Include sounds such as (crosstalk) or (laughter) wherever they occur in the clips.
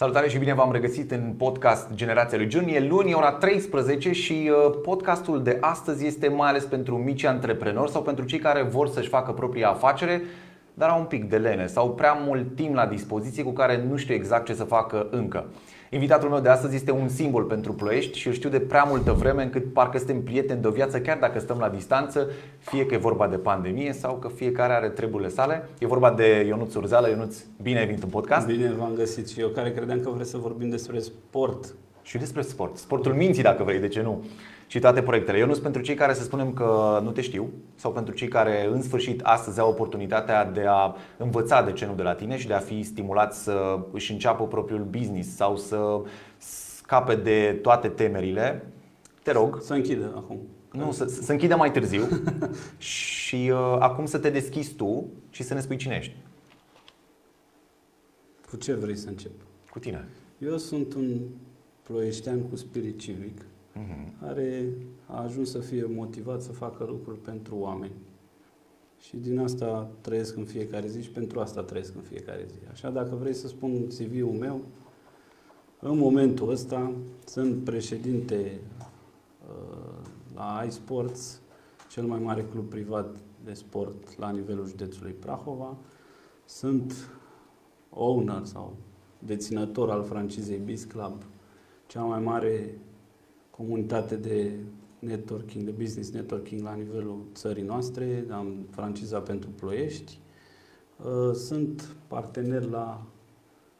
Salutare și bine v-am regăsit în podcast Generația lui John. E luni, ora 13 și uh, podcastul de astăzi este mai ales pentru mici antreprenori sau pentru cei care vor să-și facă propria afacere, dar au un pic de lene sau prea mult timp la dispoziție cu care nu știu exact ce să facă încă. Invitatul meu de astăzi este un simbol pentru ploiești și îl știu de prea multă vreme încât parcă suntem prieteni de o viață chiar dacă stăm la distanță, fie că e vorba de pandemie sau că fiecare are treburile sale. E vorba de Ionuț Urzeală. Ionuț, bine ai venit în podcast. Bine v-am găsit și eu care credeam că vreți să vorbim despre sport. Și despre sport. Sportul minții dacă vrei, de ce nu? Și toate proiectele. Eu nu sunt pentru cei care să spunem că nu te știu sau pentru cei care în sfârșit astăzi au oportunitatea de a învăța de ce nu de la tine și de a fi stimulați să își înceapă propriul business sau să scape de toate temerile. Te rog. Să închidă acum. Nu, să, să închidă mai târziu (laughs) și uh, acum să te deschizi tu și să ne spui cine ești. Cu ce vrei să încep? Cu tine. Eu sunt un ploieștean cu spirit civic uh-huh. Care a ajuns să fie motivat să facă lucruri pentru oameni. Și din asta trăiesc în fiecare zi și pentru asta trăiesc în fiecare zi. Așa, dacă vrei să spun CV-ul meu, în momentul ăsta sunt președinte uh, la iSports, cel mai mare club privat de sport la nivelul județului Prahova. Sunt owner sau deținător al francizei Biz Club, cea mai mare comunitate de networking, de business networking la nivelul țării noastre, am franciza pentru ploiești. Uh, sunt partener la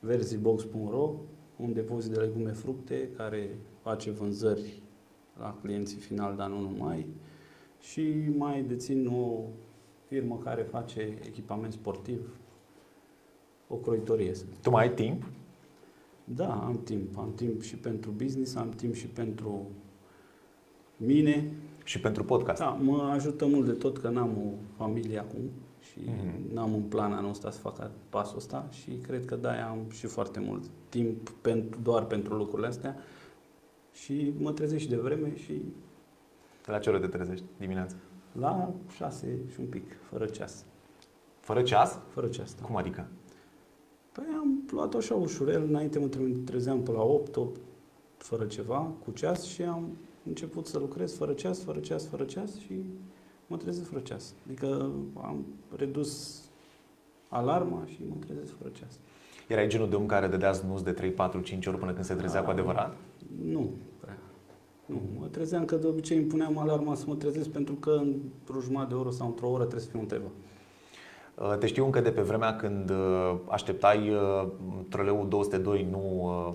verzibox.ro, un depozit de legume fructe care face vânzări la clienții finali, dar nu numai. Și mai dețin o firmă care face echipament sportiv, o croitorie. Tu mai ai timp da, am timp. Am timp și pentru business, am timp și pentru mine. Și pentru podcast. Da, mă ajută mult de tot că n-am o familie acum și mm-hmm. n-am un plan anul ăsta să fac pasul ăsta și cred că da, am și foarte mult timp pentru, doar pentru lucrurile astea și mă trezesc și de vreme și... De la ce oră te trezești dimineața? La șase și un pic, fără ceas. Fără ceas? Fără ceas, da. Cum adică? Păi am luat așa ușurel, înainte mă trezeam pe la 8, 8 fără ceva, cu ceas și am început să lucrez fără ceas, fără ceas, fără ceas și mă trezesc fără ceas. Adică am redus alarma și mă trezesc fără ceas. Erai genul de om care dădea snus de 3, 4, 5 ori până când se trezea A, cu adevărat? Nu prea. Nu, mă trezeam că de obicei îmi puneam alarma să mă trezesc pentru că într-o jumătate de oră sau într-o oră trebuie să fiu undeva. Uh, te știu încă de pe vremea când uh, așteptai uh, troleul 202, nu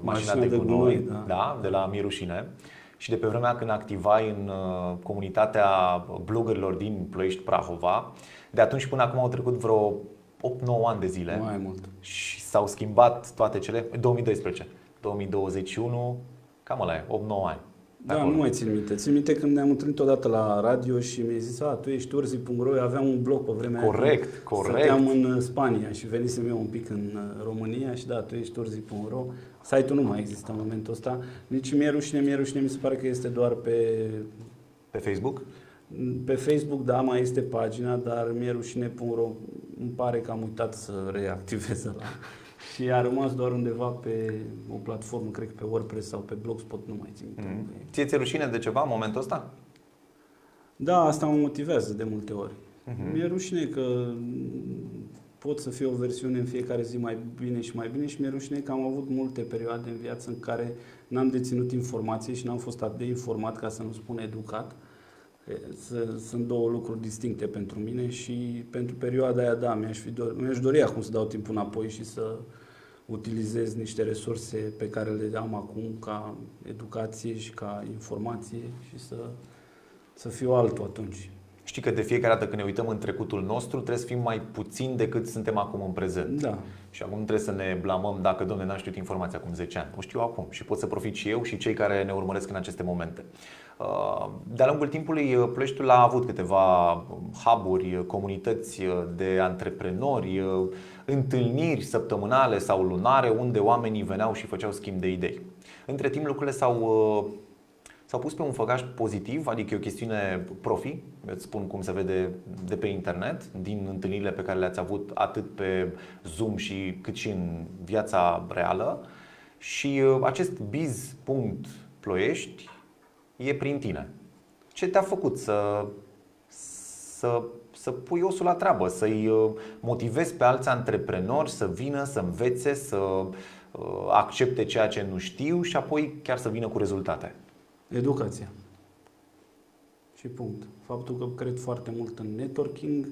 mașina, mașina de gunoi, da. da, de la Mirușine. Și de pe vremea când activai în comunitatea bloggerilor din Ploiești Prahova, de atunci până acum au trecut vreo 8-9 ani de zile. Mai mult. Și s-au schimbat toate cele. 2012, 2021, cam ăla e, 8-9 ani. Da, acolo. nu mai țin minte. Țin minte când ne-am întâlnit odată la radio și mi-a zis, a, tu ești urzi.ro, aveam un blog pe vremea Corect, aia, corect. Stăteam în uh, Spania și venisem eu un pic în uh, România și da, tu ești urzi.ro. Site-ul nu mai există în momentul ăsta. Nici mi-e rușine, mi-e rușine, mi se pare că este doar pe... Pe Facebook? Pe Facebook, da, mai este pagina, dar mi-e rușine.ro. Îmi pare că am uitat să reactivez la și a rămas doar undeva pe o platformă, cred că pe WordPress sau pe Blogspot, nu mai țin. Mm. Ție ți-e rușine de ceva în momentul ăsta? Da, asta mă motivează de multe ori. Mm-hmm. Mi-e rușine că pot să fie o versiune în fiecare zi mai bine și mai bine și mi-e rușine că am avut multe perioade în viață în care n-am deținut informație și n-am fost atât de informat ca să nu spun educat sunt două lucruri distincte pentru mine și pentru perioada aia, da, mi-aș, fi dor, mi-aș dori acum să dau timpul înapoi și să utilizez niște resurse pe care le am acum ca educație și ca informație și să, să fiu altul atunci. Știi că de fiecare dată când ne uităm în trecutul nostru trebuie să fim mai puțin decât suntem acum în prezent. Da. Și acum trebuie să ne blamăm dacă, domne, n-am știut informația acum 10 ani. O știu acum și pot să profit și eu și cei care ne urmăresc în aceste momente. Uh, de-a lungul timpului, uh, Ploieștiul a avut câteva hub-uri, comunități de antreprenori, uh, întâlniri săptămânale sau lunare unde oamenii veneau și făceau schimb de idei. Între timp lucrurile s-au S-au pus pe un făgaș pozitiv, adică e o chestiune profi, îți spun cum se vede de pe internet, din întâlnirile pe care le-ați avut atât pe Zoom și cât și în viața reală. și uh, acest biz.ploiești e prin tine. Ce te-a făcut să, să, să pui osul la treabă, să-i uh, motivezi pe alți antreprenori să vină, să învețe, să uh, accepte ceea ce nu știu și apoi chiar să vină cu rezultate? Educația. Și punct. Faptul că cred foarte mult în networking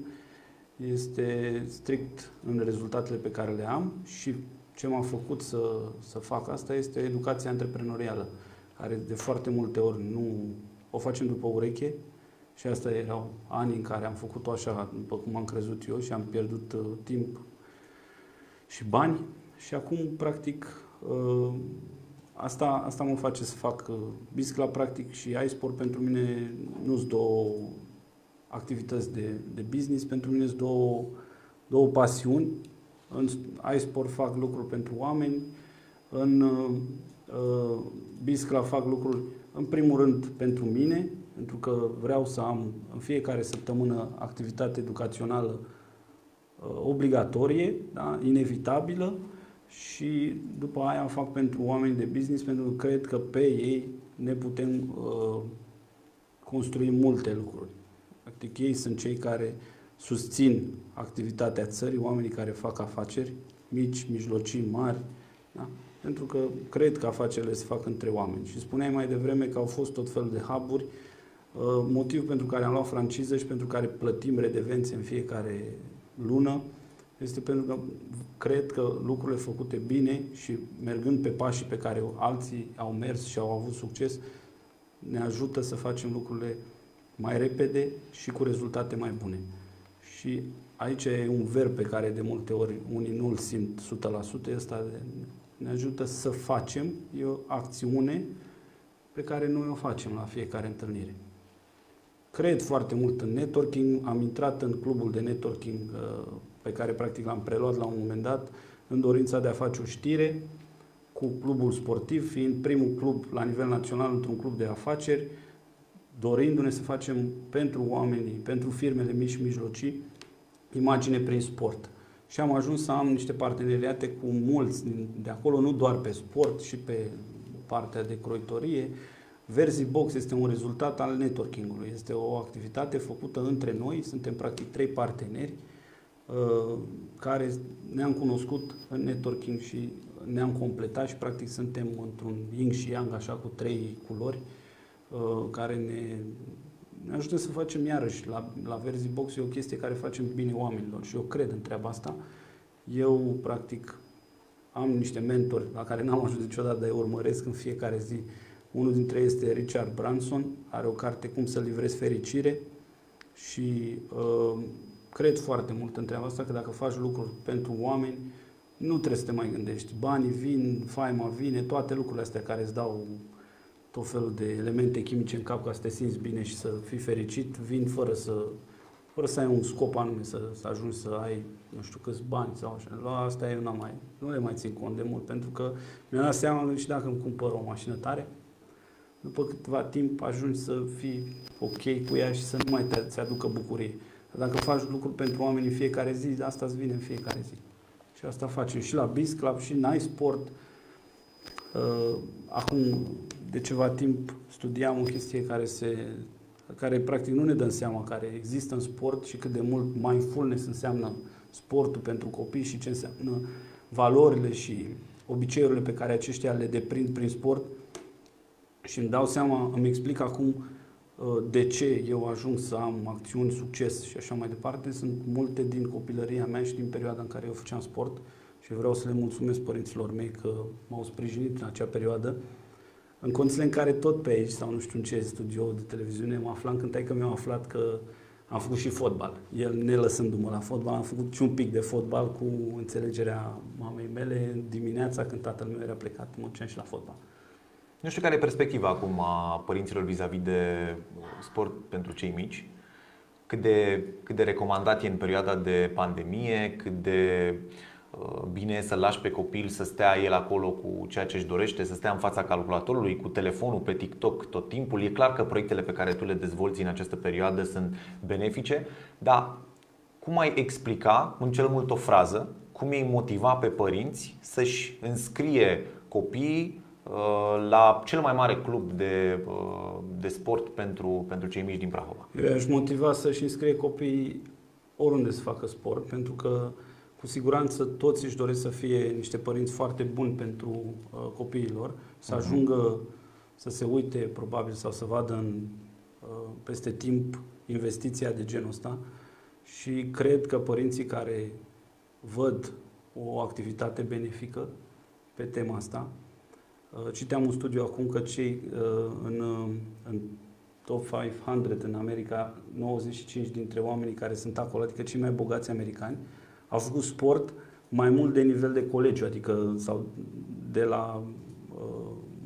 este strict în rezultatele pe care le am și ce m-a făcut să, să fac asta este educația antreprenorială, care de foarte multe ori nu o facem după ureche și asta erau ani în care am făcut-o așa, după cum am crezut eu și am pierdut uh, timp și bani. Și acum, practic, uh, asta, asta mă face să fac uh, biscla, practic, și iSport pentru mine nu sunt două activități de, de business, pentru mine sunt două, două pasiuni. În iSport fac lucruri pentru oameni, în uh, Biscla fac lucruri în primul rând pentru mine, pentru că vreau să am în fiecare săptămână activitate educațională uh, obligatorie, da, inevitabilă și după aia fac pentru oameni de business pentru că cred că pe ei ne putem uh, construi multe lucruri. Practic ei sunt cei care uh, susțin activitatea țării, oamenii care fac afaceri, mici, mijlocii, mari, da? Pentru că cred că afacerile se fac între oameni. Și spuneai mai devreme că au fost tot felul de hub-uri, uh, motiv pentru care am luat franciză și pentru care plătim redevențe în fiecare lună, este pentru că cred că lucrurile făcute bine și mergând pe pașii pe care alții au mers și au avut succes, ne ajută să facem lucrurile mai repede și cu rezultate mai bune. Și aici e un verb pe care de multe ori unii nu-l simt 100%, ăsta ne ajută să facem, e o acțiune pe care noi o facem la fiecare întâlnire. Cred foarte mult în networking, am intrat în clubul de networking uh, pe care practic l-am preluat la un moment dat, în dorința de a face o știre cu clubul sportiv, fiind primul club la nivel național într-un club de afaceri, dorindu-ne să facem pentru oamenii, pentru firmele mici și mijlocii, imagine prin sport. Și am ajuns să am niște parteneriate cu mulți de acolo, nu doar pe sport, și pe partea de croitorie. Verzi Box este un rezultat al networking-ului. Este o activitate făcută între noi, suntem practic trei parteneri uh, care ne-am cunoscut în networking și ne-am completat și practic suntem într-un yin și yang, așa cu trei culori, uh, care ne ne ajută să facem iarăși la, la Verzi Box e o chestie care facem bine oamenilor și eu cred în treaba asta. Eu, practic, am niște mentori la care n-am ajuns niciodată, dar îi urmăresc în fiecare zi. Unul dintre ei este Richard Branson, are o carte Cum să livrezi fericire și uh, cred foarte mult în treaba asta că dacă faci lucruri pentru oameni, nu trebuie să te mai gândești. Banii vin, faima vine, toate lucrurile astea care îți dau tot felul de elemente chimice în cap ca să te simți bine și să fii fericit, vin fără să, fără să ai un scop anume, să, să ajungi să ai nu știu câți bani sau așa. La asta eu n-am mai, nu le mai țin cont de mult, pentru că mi-am dat seama și dacă îmi cumpăr o mașină tare, după câteva timp ajungi să fii ok cu ea și să nu mai te, ți aducă bucurie. Dacă faci lucruri pentru oameni în fiecare zi, asta îți vine în fiecare zi. Și asta facem și la Biz Club și Nice Sport. Uh, acum de ceva timp studiam o chestie care se care practic nu ne dăm seama care există în sport și cât de mult mindfulness înseamnă sportul pentru copii și ce înseamnă valorile și obiceiurile pe care aceștia le deprind prin sport și îmi dau seama, îmi explic acum uh, de ce eu ajung să am acțiuni, succes și așa mai departe. Sunt multe din copilăria mea și din perioada în care eu făceam sport și vreau să le mulțumesc părinților mei că m-au sprijinit în acea perioadă în condițiile în care tot pe aici sau nu știu în ce studio de televiziune mă aflam când că mi-am aflat că am făcut și fotbal. El ne lăsându-mă la fotbal, am făcut și un pic de fotbal cu înțelegerea mamei mele dimineața când tatăl meu era plecat, mă duceam și la fotbal. Nu știu care e perspectiva acum a părinților vis-a-vis de sport pentru cei mici. Cât de, cât de recomandat e în perioada de pandemie, cât de uh, Uh, bine să lași pe copil să stea el acolo cu ceea ce își dorește, să stea în fața calculatorului, cu telefonul pe TikTok tot timpul. E clar că proiectele pe care tu le dezvolți în această perioadă sunt benefice, dar cum ai explica în cel mult o frază cum îi motiva pe părinți să-și înscrie copiii uh, la cel mai mare club de, uh, de sport pentru, pentru cei mici din Prahova? Eu aș motiva să-și înscrie copiii oriunde să facă sport, pentru că cu siguranță toți își doresc să fie niște părinți foarte buni pentru uh, copiilor, să mhm. ajungă să se uite probabil sau să vadă în, uh, peste timp investiția de genul ăsta și cred că părinții care văd o activitate benefică pe tema asta. Uh, citeam un studiu acum că cei uh, în, uh, în top 500 în America, 95 dintre oamenii care sunt acolo, adică cei mai bogați americani, au făcut sport mai mult de nivel de colegiu, adică sau de la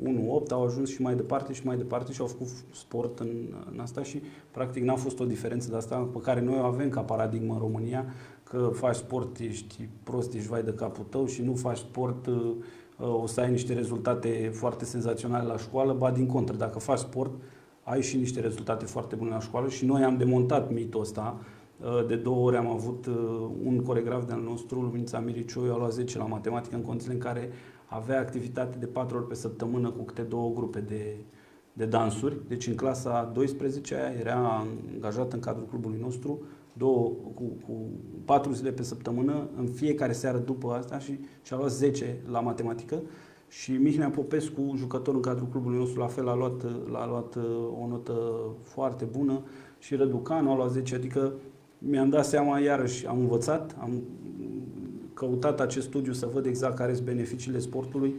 uh, 1-8 au ajuns și mai departe și mai departe și au făcut sport în, în asta și practic n-a fost o diferență de asta pe care noi o avem ca paradigmă în România, că faci sport, ești prost, ești vai de capul tău și nu faci sport, uh, uh, o să ai niște rezultate foarte senzaționale la școală, ba din contră, dacă faci sport, ai și niște rezultate foarte bune la școală și noi am demontat mitul ăsta. Uh, de două ori am avut un coregraf de-al nostru, Luminița Miriciu, a luat 10 la matematică în condițiile în care avea activitate de 4 ori pe săptămână cu câte două grupe de, de dansuri. Deci în clasa 12 era angajat în cadrul clubului nostru două, cu, cu patru zile pe săptămână, în fiecare seară după asta și și-a luat 10 la matematică. Și Mihnea Popescu, jucător în cadrul clubului nostru, la fel a luat, a luat uh, o notă foarte bună și Răducanu a luat 10, adică mi-am dat seama, iarăși am învățat, am căutat acest studiu să văd exact care sunt beneficiile sportului,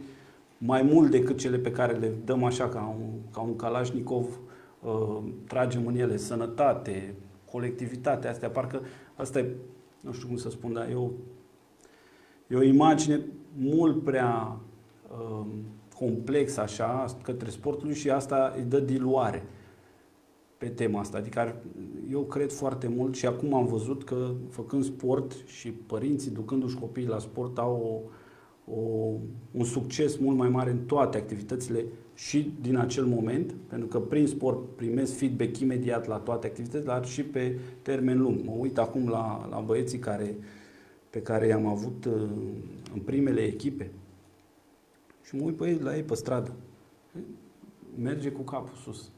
mai mult decât cele pe care le dăm așa ca un, ca un Kalashnikov, uh, tragem în ele sănătate, colectivitate, astea, parcă asta e, nu știu cum să spun, dar e o, e o imagine mult prea um, complexă așa către sportul și asta îi dă diluare pe tema asta. Adică eu cred foarte mult și acum am văzut că făcând sport și părinții ducându-și copiii la sport au o, o, un succes mult mai mare în toate activitățile și din acel moment, pentru că prin sport primesc feedback imediat la toate activitățile, dar și pe termen lung. Mă uit acum la, la băieții care, pe care i-am avut uh, în primele echipe și mă uit pe ei, la ei pe stradă. Merge cu capul sus.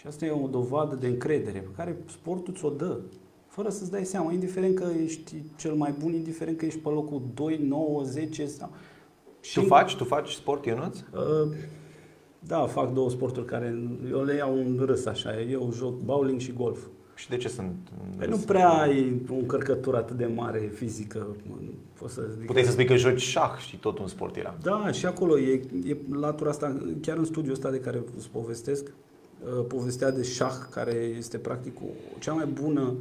Și asta e o dovadă de încredere pe care sportul ți-o dă. Fără să-ți dai seama, indiferent că ești cel mai bun, indiferent că ești pe locul 2, 9, 10 sau... Și tu faci, tu faci sport, Ionuț? Uh, da, fac două sporturi care eu le iau un râs așa. Eu joc bowling și golf. Și de ce sunt? Păi nu prea ai o încărcătură atât de mare fizică. Poți să zic Puteai să spui că joci șah și tot un sport era. Da, și acolo e, e latura asta, chiar în studiul ăsta de care îți povestesc, uh, povestea de șah, care este practic o, cea mai bună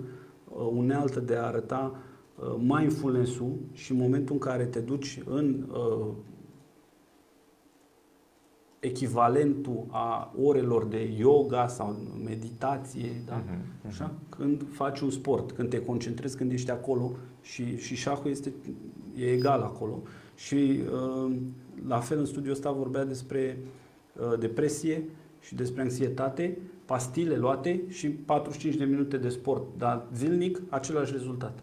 uh, unealtă de a arăta uh, mindfulness-ul și în momentul în care te duci în echivalentul a orelor de yoga sau meditație, da? uh-huh, uh-huh. Așa? când faci un sport, când te concentrezi, când ești acolo și, și șahul este, e egal acolo. Și uh, la fel în studiul ăsta vorbea despre uh, depresie și despre anxietate, pastile luate și 45 de minute de sport, dar zilnic același rezultat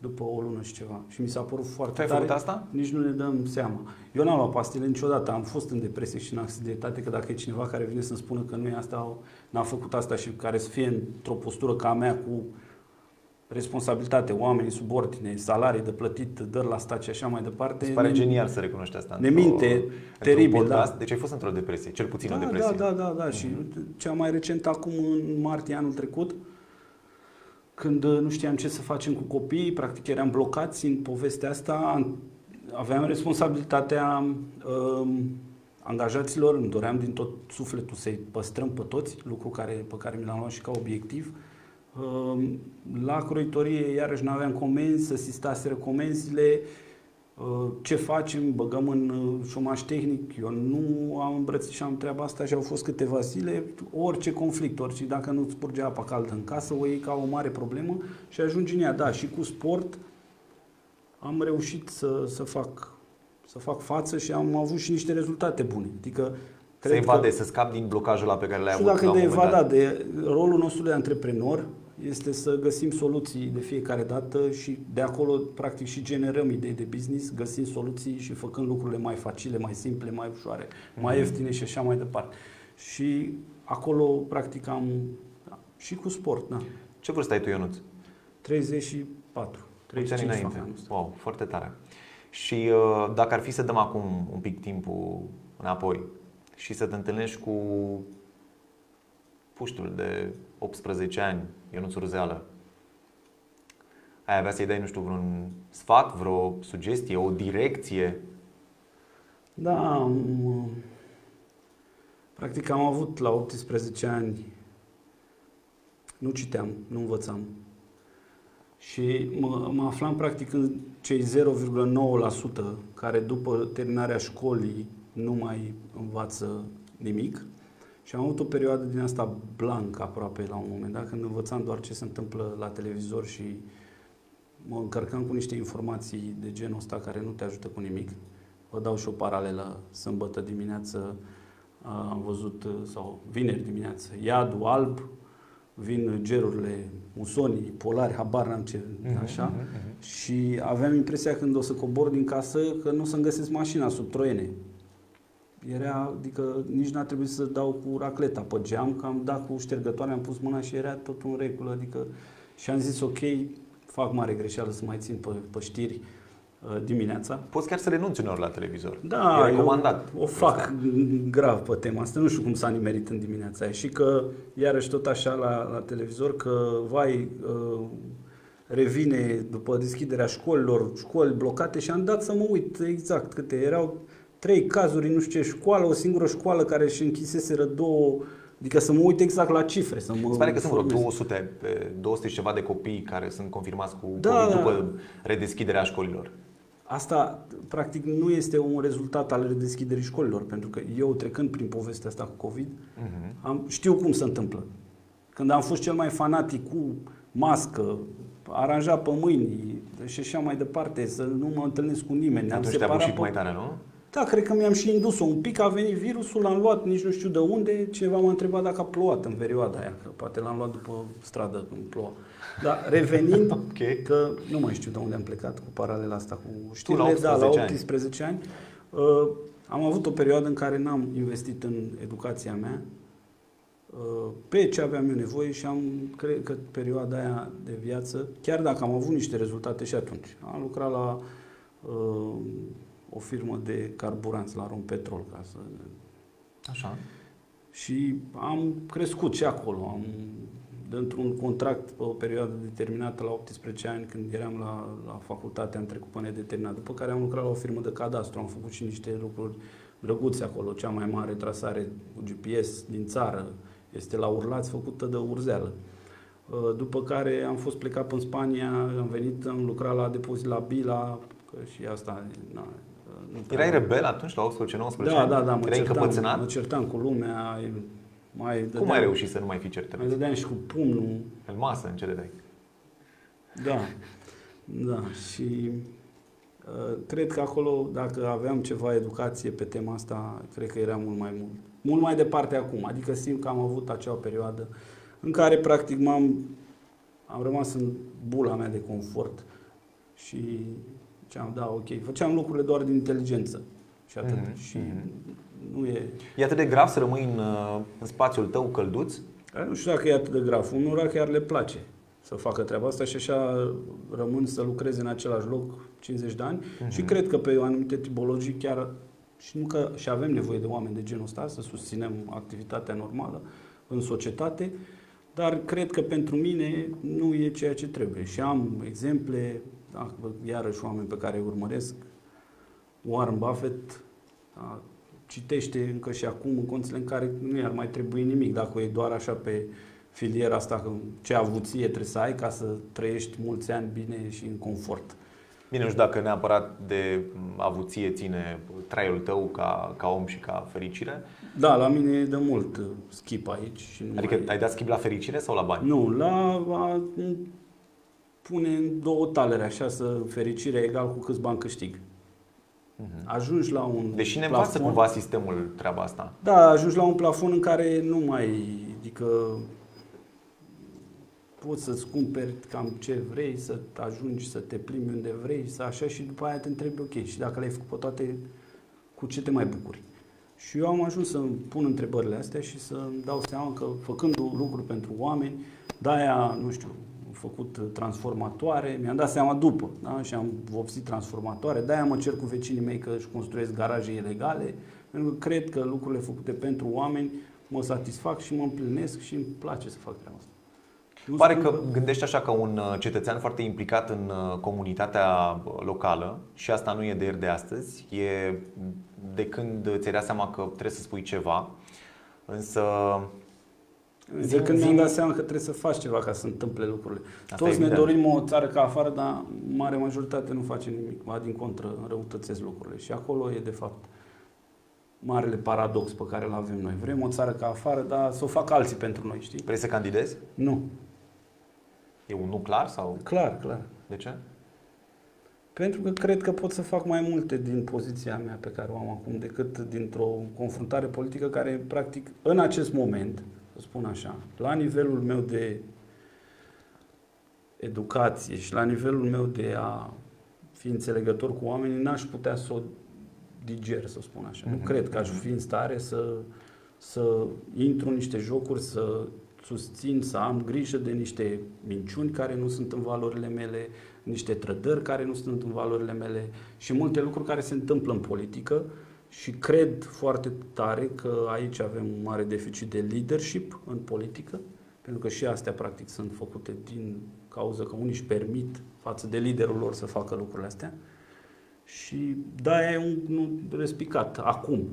după o lună și ceva. Și mi s-a părut foarte Tu ai făcut asta? Nici nu ne dăm seama. Eu n-am luat pastile niciodată, am fost în depresie și în accidentate, că dacă e cineva care vine să-mi spună că nu e asta, n-a făcut asta și care să fie într-o postură ca a mea cu responsabilitate, oamenii subordine, salarii de plătit, dări la stat și așa mai departe. Îți pare ne, genial să recunoști asta. Ne minte teribil, da. Deci ai fost într-o depresie, cel puțin da, o depresie. Da, da, da, da. Mm-hmm. și cea mai recent acum în martie anul trecut, când uh, nu știam ce să facem cu copiii, practic eram blocați în povestea asta, aveam responsabilitatea um, angajaților, îmi doream din tot sufletul să-i păstrăm pe toți, lucru care, pe care mi l-am luat și ca obiectiv. Um, la croitorie, iarăși, nu aveam comenzi, să sistaseră comenzile, Uh, ce facem, băgăm în uh, șomaș tehnic, eu nu am îmbrățișat treaba asta și au fost câteva zile, orice conflict, orice, dacă nu spurge apa caldă în casă, o iei ca o mare problemă și ajungi în ea. Da, și cu sport am reușit să, să, fac, să fac față și am avut și niște rezultate bune. Adică să evade, că, să scapi din blocajul la pe care l-ai avut dacă de evadat, de rolul nostru de antreprenor este să găsim soluții de fiecare dată și de acolo practic și generăm idei de business, găsim soluții și făcând lucrurile mai facile, mai simple, mai ușoare, mm-hmm. mai ieftine și așa mai departe. Și acolo practic am și cu sport, da. Ce vârstă ai tu, Ionuț? 34. 35 ani înainte. Wow, foarte tare. Și uh, dacă ar fi să dăm acum un pic timpul înapoi și să te întâlnești cu puștul de 18 ani, Ionuț Urzeală, ai avea să-i dai, nu știu, vreun sfat, vreo sugestie, o direcție? Da, am, practic am avut la 18 ani, nu citeam, nu învățam. Și mă, mă aflam practic în cei 0,9% care după terminarea școlii nu mai învață nimic. Și am avut o perioadă din asta blank aproape la un moment dat, când învățam doar ce se întâmplă la televizor și mă încărcam cu niște informații de genul ăsta care nu te ajută cu nimic. Vă dau și o paralelă. Sâmbătă dimineață am văzut, sau vineri dimineață, iadul alb, vin gerurile, musonii, polari, habar n-am ce, uh-huh, așa. Uh-huh. Și aveam impresia când o să cobor din casă că nu o să-mi găsesc mașina sub troiene. Era, adică nici n-a trebuit să dau cu racleta pe geam, că am dat cu ștergătoare, am pus mâna și era tot în regulă, adică și am zis ok, fac mare greșeală să mai țin pe, pe știri uh, dimineața. Poți chiar să renunți uneori la televizor. Da, e recomandat. o fac asta. grav pe tema asta. Nu știu cum s-a nimerit în dimineața aia. Și că, iarăși tot așa la, la televizor, că, vai, uh, revine după deschiderea școlilor, școli blocate și am dat să mă uit exact câte erau trei cazuri, nu știu ce școală, o singură școală care își închiseseră două Adică să mă uit exact la cifre. Să mă Se pare că sunt vreo 200, 200 și ceva de copii care sunt confirmați cu da, COVID după redeschiderea școlilor. Asta, practic, nu este un rezultat al redeschiderii școlilor, pentru că eu, trecând prin povestea asta cu COVID, uh-huh. am, știu cum se întâmplă. Când am fost cel mai fanatic cu mască, aranjat pe mâini și așa mai departe, să nu mă întâlnesc cu nimeni. Atunci te-a și pe... mai tare, nu? Da, cred că mi-am și indus-o un pic, a venit virusul, l-am luat, nici nu știu de unde, cineva m-a întrebat dacă a plouat în perioada aia, că poate l-am luat după stradă când ploua. Dar revenind, (laughs) okay. că nu mai știu de unde am plecat cu paralela asta cu știrile, da, la 18 ani, ani uh, am avut o perioadă în care n-am investit în educația mea, uh, pe ce aveam eu nevoie și am, cred că perioada aia de viață, chiar dacă am avut niște rezultate și atunci, am lucrat la uh, o firmă de carburanți la Rompetrol ca să... Așa. Și am crescut și acolo. Am, dintr-un contract pe o perioadă determinată la 18 ani, când eram la, la facultate, am trecut pe nedeterminat. După care am lucrat la o firmă de cadastru, am făcut și niște lucruri drăguțe acolo. Cea mai mare trasare cu GPS din țară este la Urlați, făcută de Urzeală. După care am fost plecat în Spania, am venit, am lucrat la depozit la Bila, că și asta na, Erai rebel atunci, la 18-19 Da, da, da, mă Erai certam, mă certam cu lumea. Mai dădeam, Cum ai reușit să nu mai fii certat? Mai dădeam și cu pumnul. În masă, în ce dai? Da, da. Și uh, cred că acolo, dacă aveam ceva educație pe tema asta, cred că era mult mai mult. Mult mai departe acum. Adică simt că am avut acea perioadă în care, practic, m-am am rămas în bula mea de confort și Ziceam, da, ok. Făceam lucrurile doar din inteligență. Și atât. Mm-hmm. Și mm-hmm. nu e... E atât de grav să rămâi în, uh, în spațiul tău călduț? Nu știu dacă e atât de grav. Unora chiar le place să facă treaba asta și așa rămân să lucreze în același loc 50 de ani mm-hmm. și cred că pe anumite tipologii chiar și nu că și avem nevoie de oameni de genul ăsta să susținem activitatea normală în societate, dar cred că pentru mine nu e ceea ce trebuie. Și am exemple da, iarăși oameni pe care îi urmăresc, Warren Buffett da, citește încă și acum în condițiile în care nu i-ar mai trebui nimic, dacă e doar așa pe filiera asta, că ce avuție trebuie să ai ca să trăiești mulți ani bine și în confort. Bine, nu știu dacă neapărat de avuție ține traiul tău ca, ca om și ca fericire. Da, la mine e de mult skip aici. Și nu adică mai... ai dat skip la fericire sau la bani? Nu, la, la pune în două talere, așa, să fericirea egal cu câți bani câștig. Mhm. Ajungi la un Deși ne învață cumva sistemul treaba asta. Da, ajungi la un plafon în care nu mai, adică poți să-ți cumperi cam ce vrei, să ajungi să te plimbi unde vrei, să așa și după aia te întrebi, ok, și dacă le-ai făcut pe toate, cu ce te mai bucuri? Și eu am ajuns să pun întrebările astea și să îmi dau seama că făcând lucruri pentru oameni, de-aia, nu știu, am făcut transformatoare, mi-am dat seama după, da? și am vopsit transformatoare, de-aia mă cer cu vecinii mei că își construiesc garaje ilegale, pentru că cred că lucrurile făcute pentru oameni mă satisfac și mă împlinesc și îmi place să fac treaba asta. Nu Pare că gândești așa ca un uh, cetățean foarte implicat în uh, comunitatea uh, locală și asta nu e de ieri de astăzi, e de când ți-ai dat seama că trebuie să spui ceva, însă de când mi-am dat seama că trebuie să faci ceva ca să întâmple lucrurile. Asta Toți evident. ne dorim o țară ca afară, dar mare majoritate nu face nimic, ba din contră, răutățesc lucrurile. Și acolo e de fapt marele paradox pe care îl avem noi. Vrem o țară ca afară, dar să o facă alții pentru noi, știi? Vrei să candidezi? Nu. E un nu clar sau? Clar, clar. De ce? Pentru că cred că pot să fac mai multe din poziția mea pe care o am acum decât dintr-o confruntare politică care, practic, în acest moment, să spun așa, la nivelul meu de educație și la nivelul meu de a fi înțelegător cu oamenii, n-aș putea să o diger, să spun așa. Mm-hmm. Nu mhm. cred că aș fi în stare să, să intru în niște jocuri, să susțin, să am grijă de niște minciuni care nu sunt în valorile mele, niște trădări care nu sunt în valorile mele și multe lucruri care se întâmplă în politică și cred foarte tare că aici avem un mare deficit de leadership în politică, pentru că și astea practic sunt făcute din cauza că unii își permit față de liderul lor să facă lucrurile astea. Și da, e un nu, respicat acum,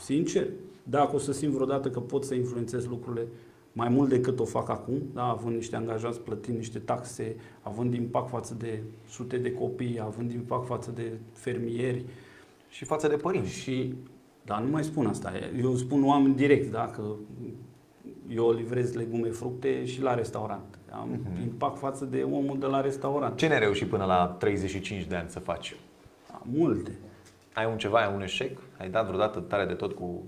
sincer. Dacă o să simt vreodată că pot să influențez lucrurile mai mult decât o fac acum, da, având niște angajați, plătind niște taxe, având impact față de sute de copii, având impact față de fermieri. Și față de părinți. Și, dar nu mai spun asta. Eu spun oameni direct, dacă eu livrez legume, fructe și la restaurant. Am uh-huh. impact față de omul de la restaurant. Ce ne reuși până la 35 de ani să faci? Da, multe. Ai un ceva, ai un eșec? Ai dat vreodată tare de tot cu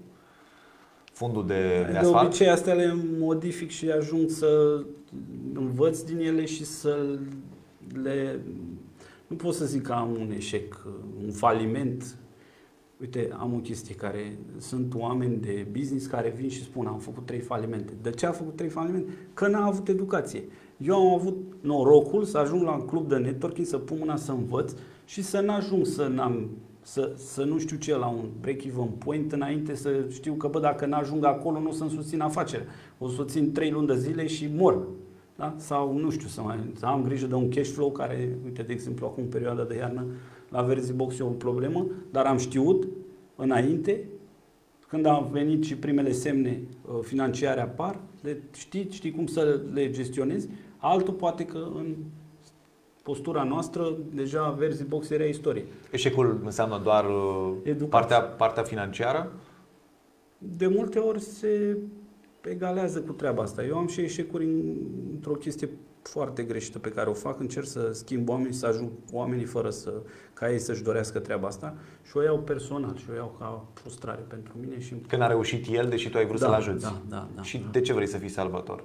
fundul de, de, asfalt? De obicei astea le modific și ajung să învăț din ele și să le... Nu pot să zic că am un eșec, un faliment. Uite, am o chestie care sunt oameni de business care vin și spun am făcut trei falimente. De ce a făcut trei falimente? Că n-a avut educație. Eu am avut norocul să ajung la un club de networking, să pun mâna să învăț și să n-ajung să n-am să, să nu știu ce, la un break-even point înainte să știu că, bă, dacă n-ajung acolo, nu o să-mi susțin afacerea. O să o țin 3 luni de zile și mor. Da? Sau, nu știu, să, mai, să am grijă de un cash flow care, uite, de exemplu, acum în perioada de iarnă, la Verzibox e o problemă, dar am știut înainte, când au venit și primele semne uh, financiare apar, le știi, știi cum să le gestionezi, altul poate că în postura noastră, deja Verzi Box era istorie. Eșecul înseamnă doar uh, partea, partea financiară? De multe ori se egalează cu treaba asta. Eu am și eșecuri într-o chestie foarte greșită pe care o fac, încerc să schimb oamenii, să ajung oamenii fără să, ca ei să-și dorească treaba asta și o iau personal și o iau ca frustrare pentru mine. Și Când a reușit el, deși tu ai vrut da, să-l ajuți. Da, da, da. Și de ce vrei să fii salvator?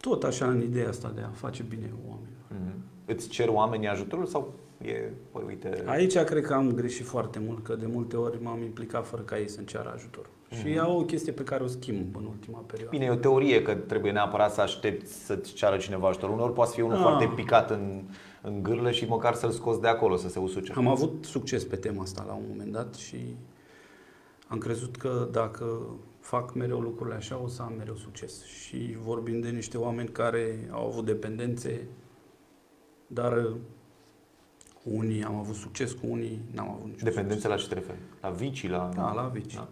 Tot așa în ideea asta de a face bine oamenilor. Mm-hmm. Îți cer oamenii ajutorul sau e, păi uite... Aici cred că am greșit foarte mult, că de multe ori m-am implicat fără ca ei să-mi ceară ajutor. Mm-hmm. Și e o chestie pe care o schimb în ultima perioadă. Bine, e o teorie că trebuie neapărat să aștepți să-ți ceară cineva ajutor. Unor poate fi unul ah. foarte picat în, în gârlă și măcar să-l scoți de acolo, să se usuce. Am avut succes pe tema asta la un moment dat și am crezut că dacă fac mereu lucrurile așa, o să am mereu succes. Și vorbim de niște oameni care au avut dependențe, dar uh, cu unii am avut succes, cu unii n-am avut niciun Dependențe succes. la ce te referi? La vicii? La... Da, la vicii. Da.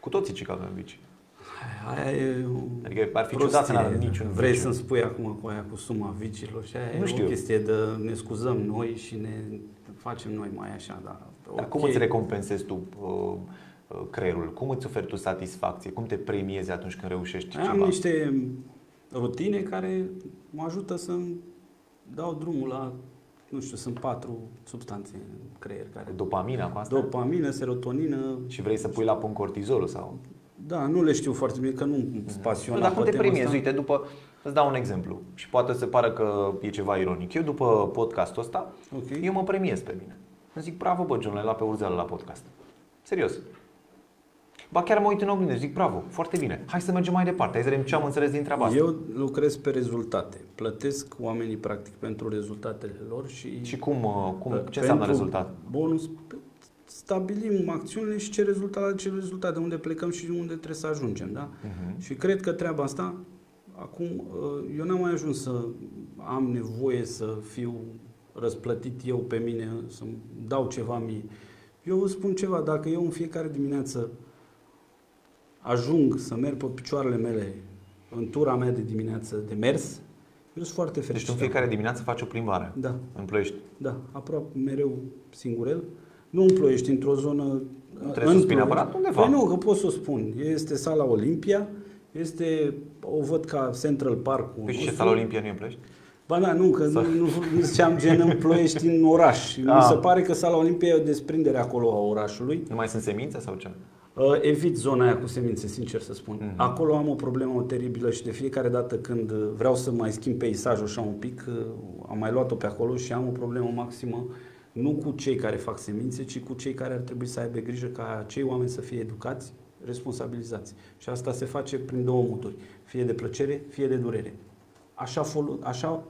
Cu toții ce că avem vicii. Aia e Adică ar fi ciudat să n niciun Vrei să-mi spui acum cu aia cu suma vicilor și aia nu e știu. o chestie de ne scuzăm noi și ne facem noi mai așa, dar... Dar okay. cum îți recompensezi tu uh, Uh, creierul? Cum îți oferi tu satisfacție? Cum te premiezi atunci când reușești Am ceva? Am niște rutine care mă ajută să dau drumul la, nu știu, sunt patru substanțe în creier. Care Dopamina cu asta? Dopamină, serotonină. Și vrei să pui la punct cortizolul sau? Da, nu le știu foarte bine, că nu sunt pasionat Nu, dar cum pe te tema premiezi? asta. Uite, după, îți dau un exemplu și poate să pară că e ceva ironic. Eu după podcastul ăsta, Ok. eu mă premiez pe mine. Îmi zic, bravo bă, John, l-ai luat pe urzeală la podcast. Serios. Ba chiar mă uit în oglindă și zic, bravo, foarte bine. Hai să mergem mai departe. Hai să vedem ce am înțeles din treaba asta. Eu lucrez pe rezultate. Plătesc oamenii practic pentru rezultatele lor și, Și cum, uh, cum ce pentru înseamnă rezultat? Bonus stabilim acțiunile și ce rezultat la ce rezultat, de unde plecăm și unde trebuie să ajungem, da? Mhm. Și cred că treaba asta acum uh, eu n-am mai ajuns să am nevoie să fiu răsplătit eu pe mine, să-mi dau ceva mie. Eu vă spun ceva, dacă eu în fiecare dimineață ajung să merg pe picioarele mele în tura mea de dimineață de mers, eu sunt foarte Deci fericit. tu în fiecare dimineață faci o plimbare Da, în Ploiești. da, aproape mereu singurel. Nu în Ploiești, într-o zonă... Nu trebuie să spui neapărat undeva. Păi nu, că pot să o spun. Este sala Olimpia, este, o văd ca Central Park-ul Păi și ce nostru. sala Olimpia nu e în Ploiești? Ba da, nu, că nu, nu, nu ziceam gen în Ploiești în oraș. Mi Ah. se pare că sala Olimpia e o desprindere acolo a orașului. Nu mai sunt semințe sau ce? Uh, Evit zona aia cu semințe, sincer să spun. Mhm. Acolo am o problemă teribilă și de fiecare dată când uh, vreau să mai schimb peisajul așa un pic, uh, am mai luat-o pe acolo și am o problemă maximă nu cu cei care fac semințe, ci cu cei care ar trebui să aibă grijă ca cei oameni să fie educați, responsabilizați. Și asta se face prin două moduri, fie de plăcere, fie de durere. Așa, folo- așa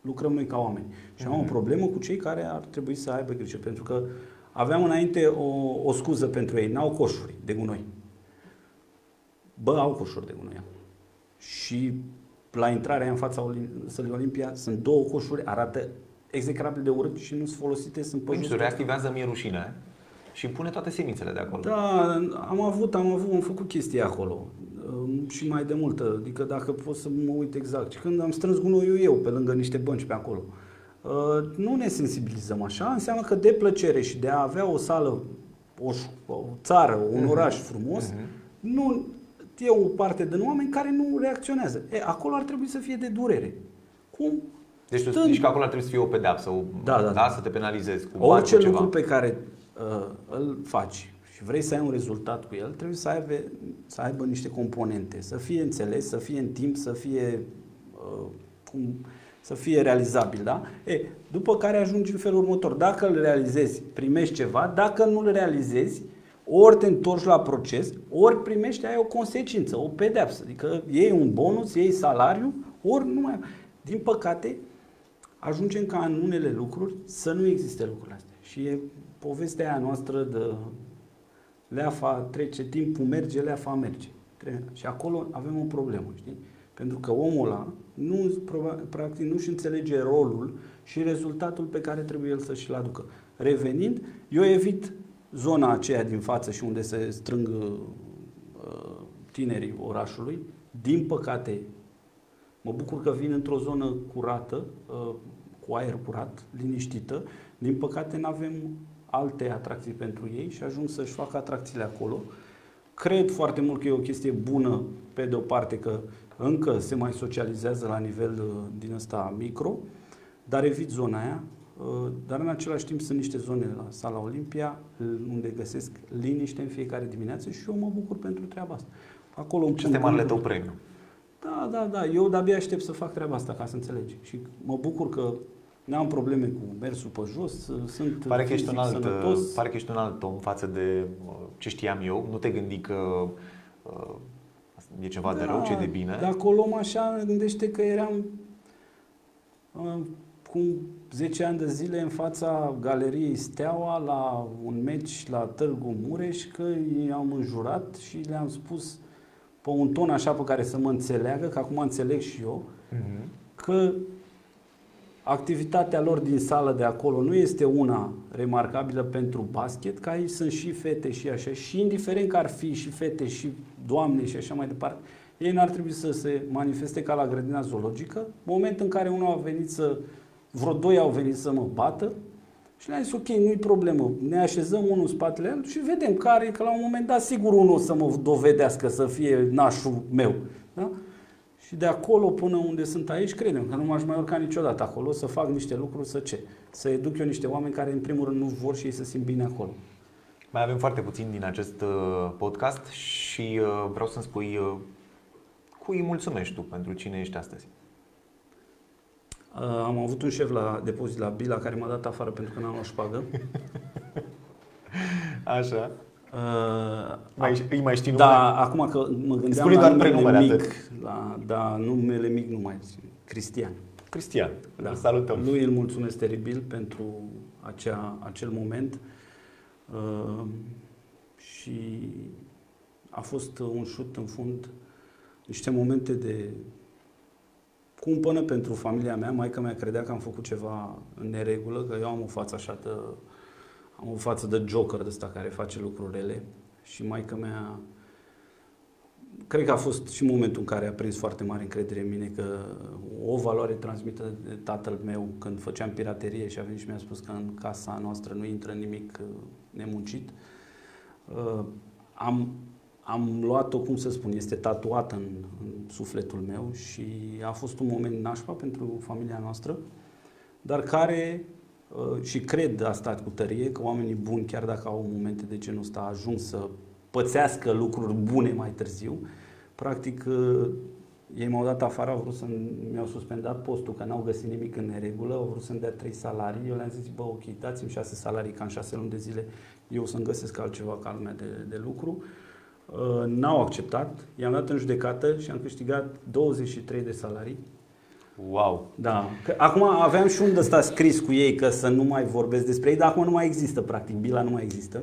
lucrăm noi ca oameni. Și am o Mhm. problemă cu cei care ar trebui să aibă grijă, pentru că aveam înainte o, o scuză pentru ei, n-au coșuri de gunoi. Bă, au coșuri de gunoi. Și la intrarea în fața Olim- sălii Olimpia sunt două coșuri, arată execrabil de urât și nu sunt folosite, sunt pe Păi nu jos. știu, reactivează mie rușine și pune toate semințele de acolo. Da, am avut, am avut, am făcut chestii acolo Um, și mai de multă, adică dacă pot să mă uit exact. Și când am strâns gunoiul eu pe lângă niște bănci pe acolo, uh, nu ne sensibilizăm așa, înseamnă că de plăcere și de a avea o sală, o, ș- o țară, un Mhm. oraș frumos, Mhm. nu e o parte din oameni care nu reacționează. E, acolo ar trebui să fie de durere. Cum? Deci tu Stând- zici că acolo ar trebui să fie o pedeapsă, o, Da, da, da. să te penalizezi cu bani, Orice cu ceva. lucru pe care uh, îl faci și vrei să ai un rezultat cu el, trebuie să aibă, să aibă niște componente, să fie înțeles, să fie în timp, să fie, uh, cum, să fie realizabil. Da? E, după care ajungi în felul următor. Dacă îl realizezi, primești ceva, dacă nu îl realizezi, ori te întorci la proces, ori primești ai o consecință, o pedeapsă. Adică iei un bonus, iei salariu, ori nu mai... Din păcate, ajungem ca în unele lucruri să nu existe lucrurile astea. Și e povestea aia noastră de leafa trece, timpul merge, leafa merge. Trebuie- Și acolo avem o problemă, știi? Pentru că omul ăla nu, proba- practic nu-și înțelege rolul și rezultatul pe care trebuie el să și-l aducă. Revenind, eu evit zona aceea din față și unde se strâng uh, tinerii orașului. Din păcate, Mă bucur că vin într-o zonă curată, uh, cu aer curat, liniștită. Din păcate, nu avem alte atracții pentru ei și ajung să-și facă atracțiile acolo. Cred foarte mult că e o chestie bună, pe de o parte, că încă se mai socializează la nivel uh, din ăsta micro, dar evit zona aia. Uh, Dar în același timp sunt niște zone la Sala Olimpia uh, unde găsesc liniște în fiecare dimineață și eu mă bucur pentru treaba asta. Acolo îmi Și pun este marele gândul. tău premiu. Da, da, da. Eu de-abia aștept să fac treaba asta, ca să înțelegi. Și mă bucur că n-am probleme cu mersul pe jos, sunt Pare că, ești un fizic alt, sănătos. pare că ești un alt om față de uh, ce știam eu. Nu te gândi că uh, e ceva de rău, ce e de bine. Dacă o luăm așa, gândește că eram uh, cu 10 ani de zile în fața galeriei Steaua la un meci la Târgu Mureș, că i-am înjurat și le-am spus pe un ton așa pe care să mă înțeleagă, că acum înțeleg și eu, Mhm. că activitatea lor din sală de acolo nu este una remarcabilă pentru basket, că aici sunt și fete și așa, și indiferent că ar fi și fete și doamne și așa mai departe, ei n-ar trebui să se manifeste ca la grădina zoologică, moment în care unul a venit să, vreo doi au venit să mă bată și le-am zis, ok, nu-i problemă, ne așezăm unul în spatele el și vedem care, că la un moment dat sigur unul o să mă dovedească să fie nașul meu. Da? Și de acolo până unde sunt aici, credem că nu m-aș mai urca niciodată acolo să fac niște lucruri, să ce? Să educ eu niște oameni care în primul rând nu vor și ei să simt bine acolo. Mai avem foarte puțin din acest uh, podcast și și uh, vreau să-mi spui uh, cui îi mulțumești tu pentru cine ești astăzi. Uh, am avut un șef la depozit la Bila care m-a dat afară pentru că n-am luat șpagă. (laughs) Așa. Uh, Mai, îi mai știi numele? da, acum că mă gândeam Spune la doar numele prenumele, mic, atât. la, da, numele mic nu mai țin. Cristian. Cristian. Da. Îl salutăm. Lui îl mulțumesc teribil pentru acea, acel moment uh, și a fost un șut în fund, niște momente de cumpănă pentru familia mea. Maica mea credea că am făcut ceva în neregulă, că eu am o față așa de, am o față de joker de ăsta care face lucruri rele și maica mea cred că a fost și momentul în care a prins foarte mare încredere în mine că o valoare transmită de tatăl meu când făceam piraterie și a venit și mi-a spus că în casa noastră nu intră nimic uh, nemuncit. Uh, Am, am luat-o, cum să spun, este tatuată în, în sufletul meu și a fost un moment nașpa pentru familia noastră, dar care uh, și cred asta cu tărie, că oamenii buni, chiar dacă au momente de genul ăsta, ajung să pățească lucruri bune mai târziu. Practic, uh, ei m-au dat afară, au vrut să mi-au suspendat postul, că n-au găsit nimic în neregulă, au vrut să-mi dea trei salarii. Eu le-am zis, bă, ok, dați-mi șase salarii, ca în șase luni de zile eu să-mi găsesc altceva ca lumea de, de lucru. Uh, N-au acceptat, i-am dat în judecată și am câștigat 23 de salarii. Wow. Da. Că acum aveam și un de ăsta scris cu ei că să nu mai vorbesc despre ei, dar acum nu mai există, practic. Bila nu mai există.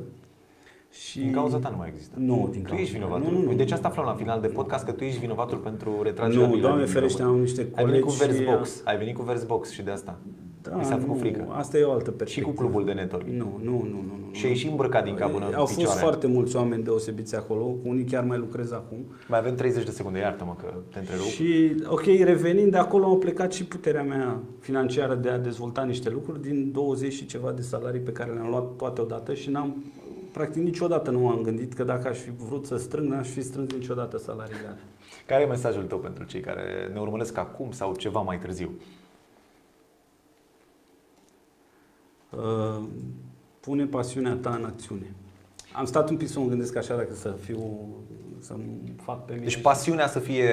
Și... Din cauza ta nu mai există. Nu, din Tu cauza ești mea. vinovatul. Nu, nu, nu. Deci asta aflăm la final de podcast, că tu ești vinovatul pentru retragerea Nu, lui Doamne din ferește, România. am niște Ai venit cu colegi și- Versbox. Ai venit cu Versbox și de asta. Da, Mi s-a făcut nu, frică. Asta e o altă Și perspectivă. cu clubul de network. Nu, nu, nu, nu. nu. Și ai și îmbrăcat din cap până în Au fost picioare. foarte mulți oameni deosebiți acolo, cu unii chiar mai lucrez acum. Mai avem 30 de secunde, iartă-mă că te întrerup. Și, ok, revenind de acolo, au plecat și puterea mea financiară de a dezvolta niște lucruri din 20 și ceva de salarii pe care le-am luat toate odată și n-am, practic niciodată nu m-am gândit că dacă aș fi vrut să strâng, n-aș fi strâns niciodată salariile alea. Care e mesajul tău pentru cei care ne urmăresc acum sau ceva mai târziu? Uh, pune pasiunea ta în acțiune. Am stat un pic să mă gândesc așa dacă să fiu, să fac pe mine. Deci pasiunea să fie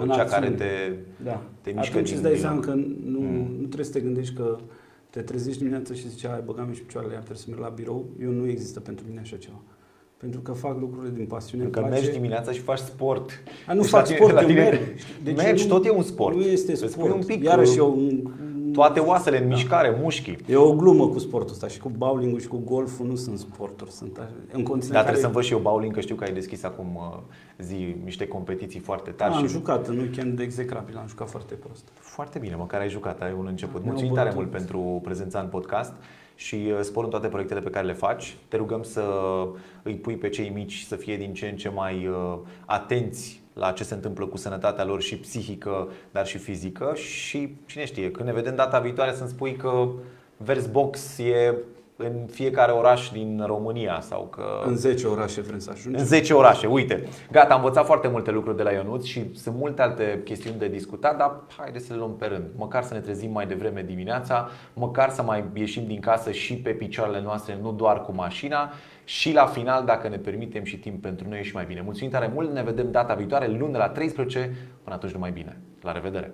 În cea acțiune. care te, da. te mișcă Atunci din îți dai din seama loc. că nu, Mm. nu trebuie să te gândești că te trezești dimineața și zici, hai, băgam și picioarele, iar trebuie să merg la birou. Eu nu există pentru mine așa ceva. Pentru că fac lucrurile din pasiune. Pentru că îmi place. mergi dimineața și faci sport. A, nu Deci fac la tine- sport, la eu tine- merg. mergi, nu- tot e un sport. Nu este Îți sport. pui un pic, Iarăși uh, eu... un- Toate oasele în Da. mișcare, mușchii. E o glumă cu sportul ăsta și cu bowling și cu golful nu sunt sporturi, sunt așa- în condiții Dar în trebuie care să învăț și eu bowling, că știu că ai deschis acum uh, zi niște competiții foarte tari. am și jucat în weekend de execrabil, am jucat foarte prost. Foarte bine, măcar ai jucat, ai un început. Mi-au Mulțumim tare bătut. mult pentru prezența în podcast și uh, spor în toate proiectele pe care le faci. Te rugăm să îi pui pe cei mici să fie din ce în ce mai uh, atenți la ce se întâmplă cu sănătatea lor și psihică, dar și fizică. Și cine știe, când ne vedem data viitoare să-mi spui că Versbox e în fiecare oraș din România sau că În 10 orașe vrem să ajungem. în 10 orașe, uite. Gata, am învățat foarte multe lucruri de la Ionuț și sunt multe alte chestiuni de discutat, dar haideți să le luăm pe rând. Măcar să ne trezim mai devreme dimineața, măcar să mai ieșim din casă și pe picioarele noastre, nu doar cu mașina și la final, dacă ne permitem și timp pentru noi e și mai bine. Mulțumim tare mult, ne vedem data viitoare, luni de la 13, până atunci numai bine. La revedere!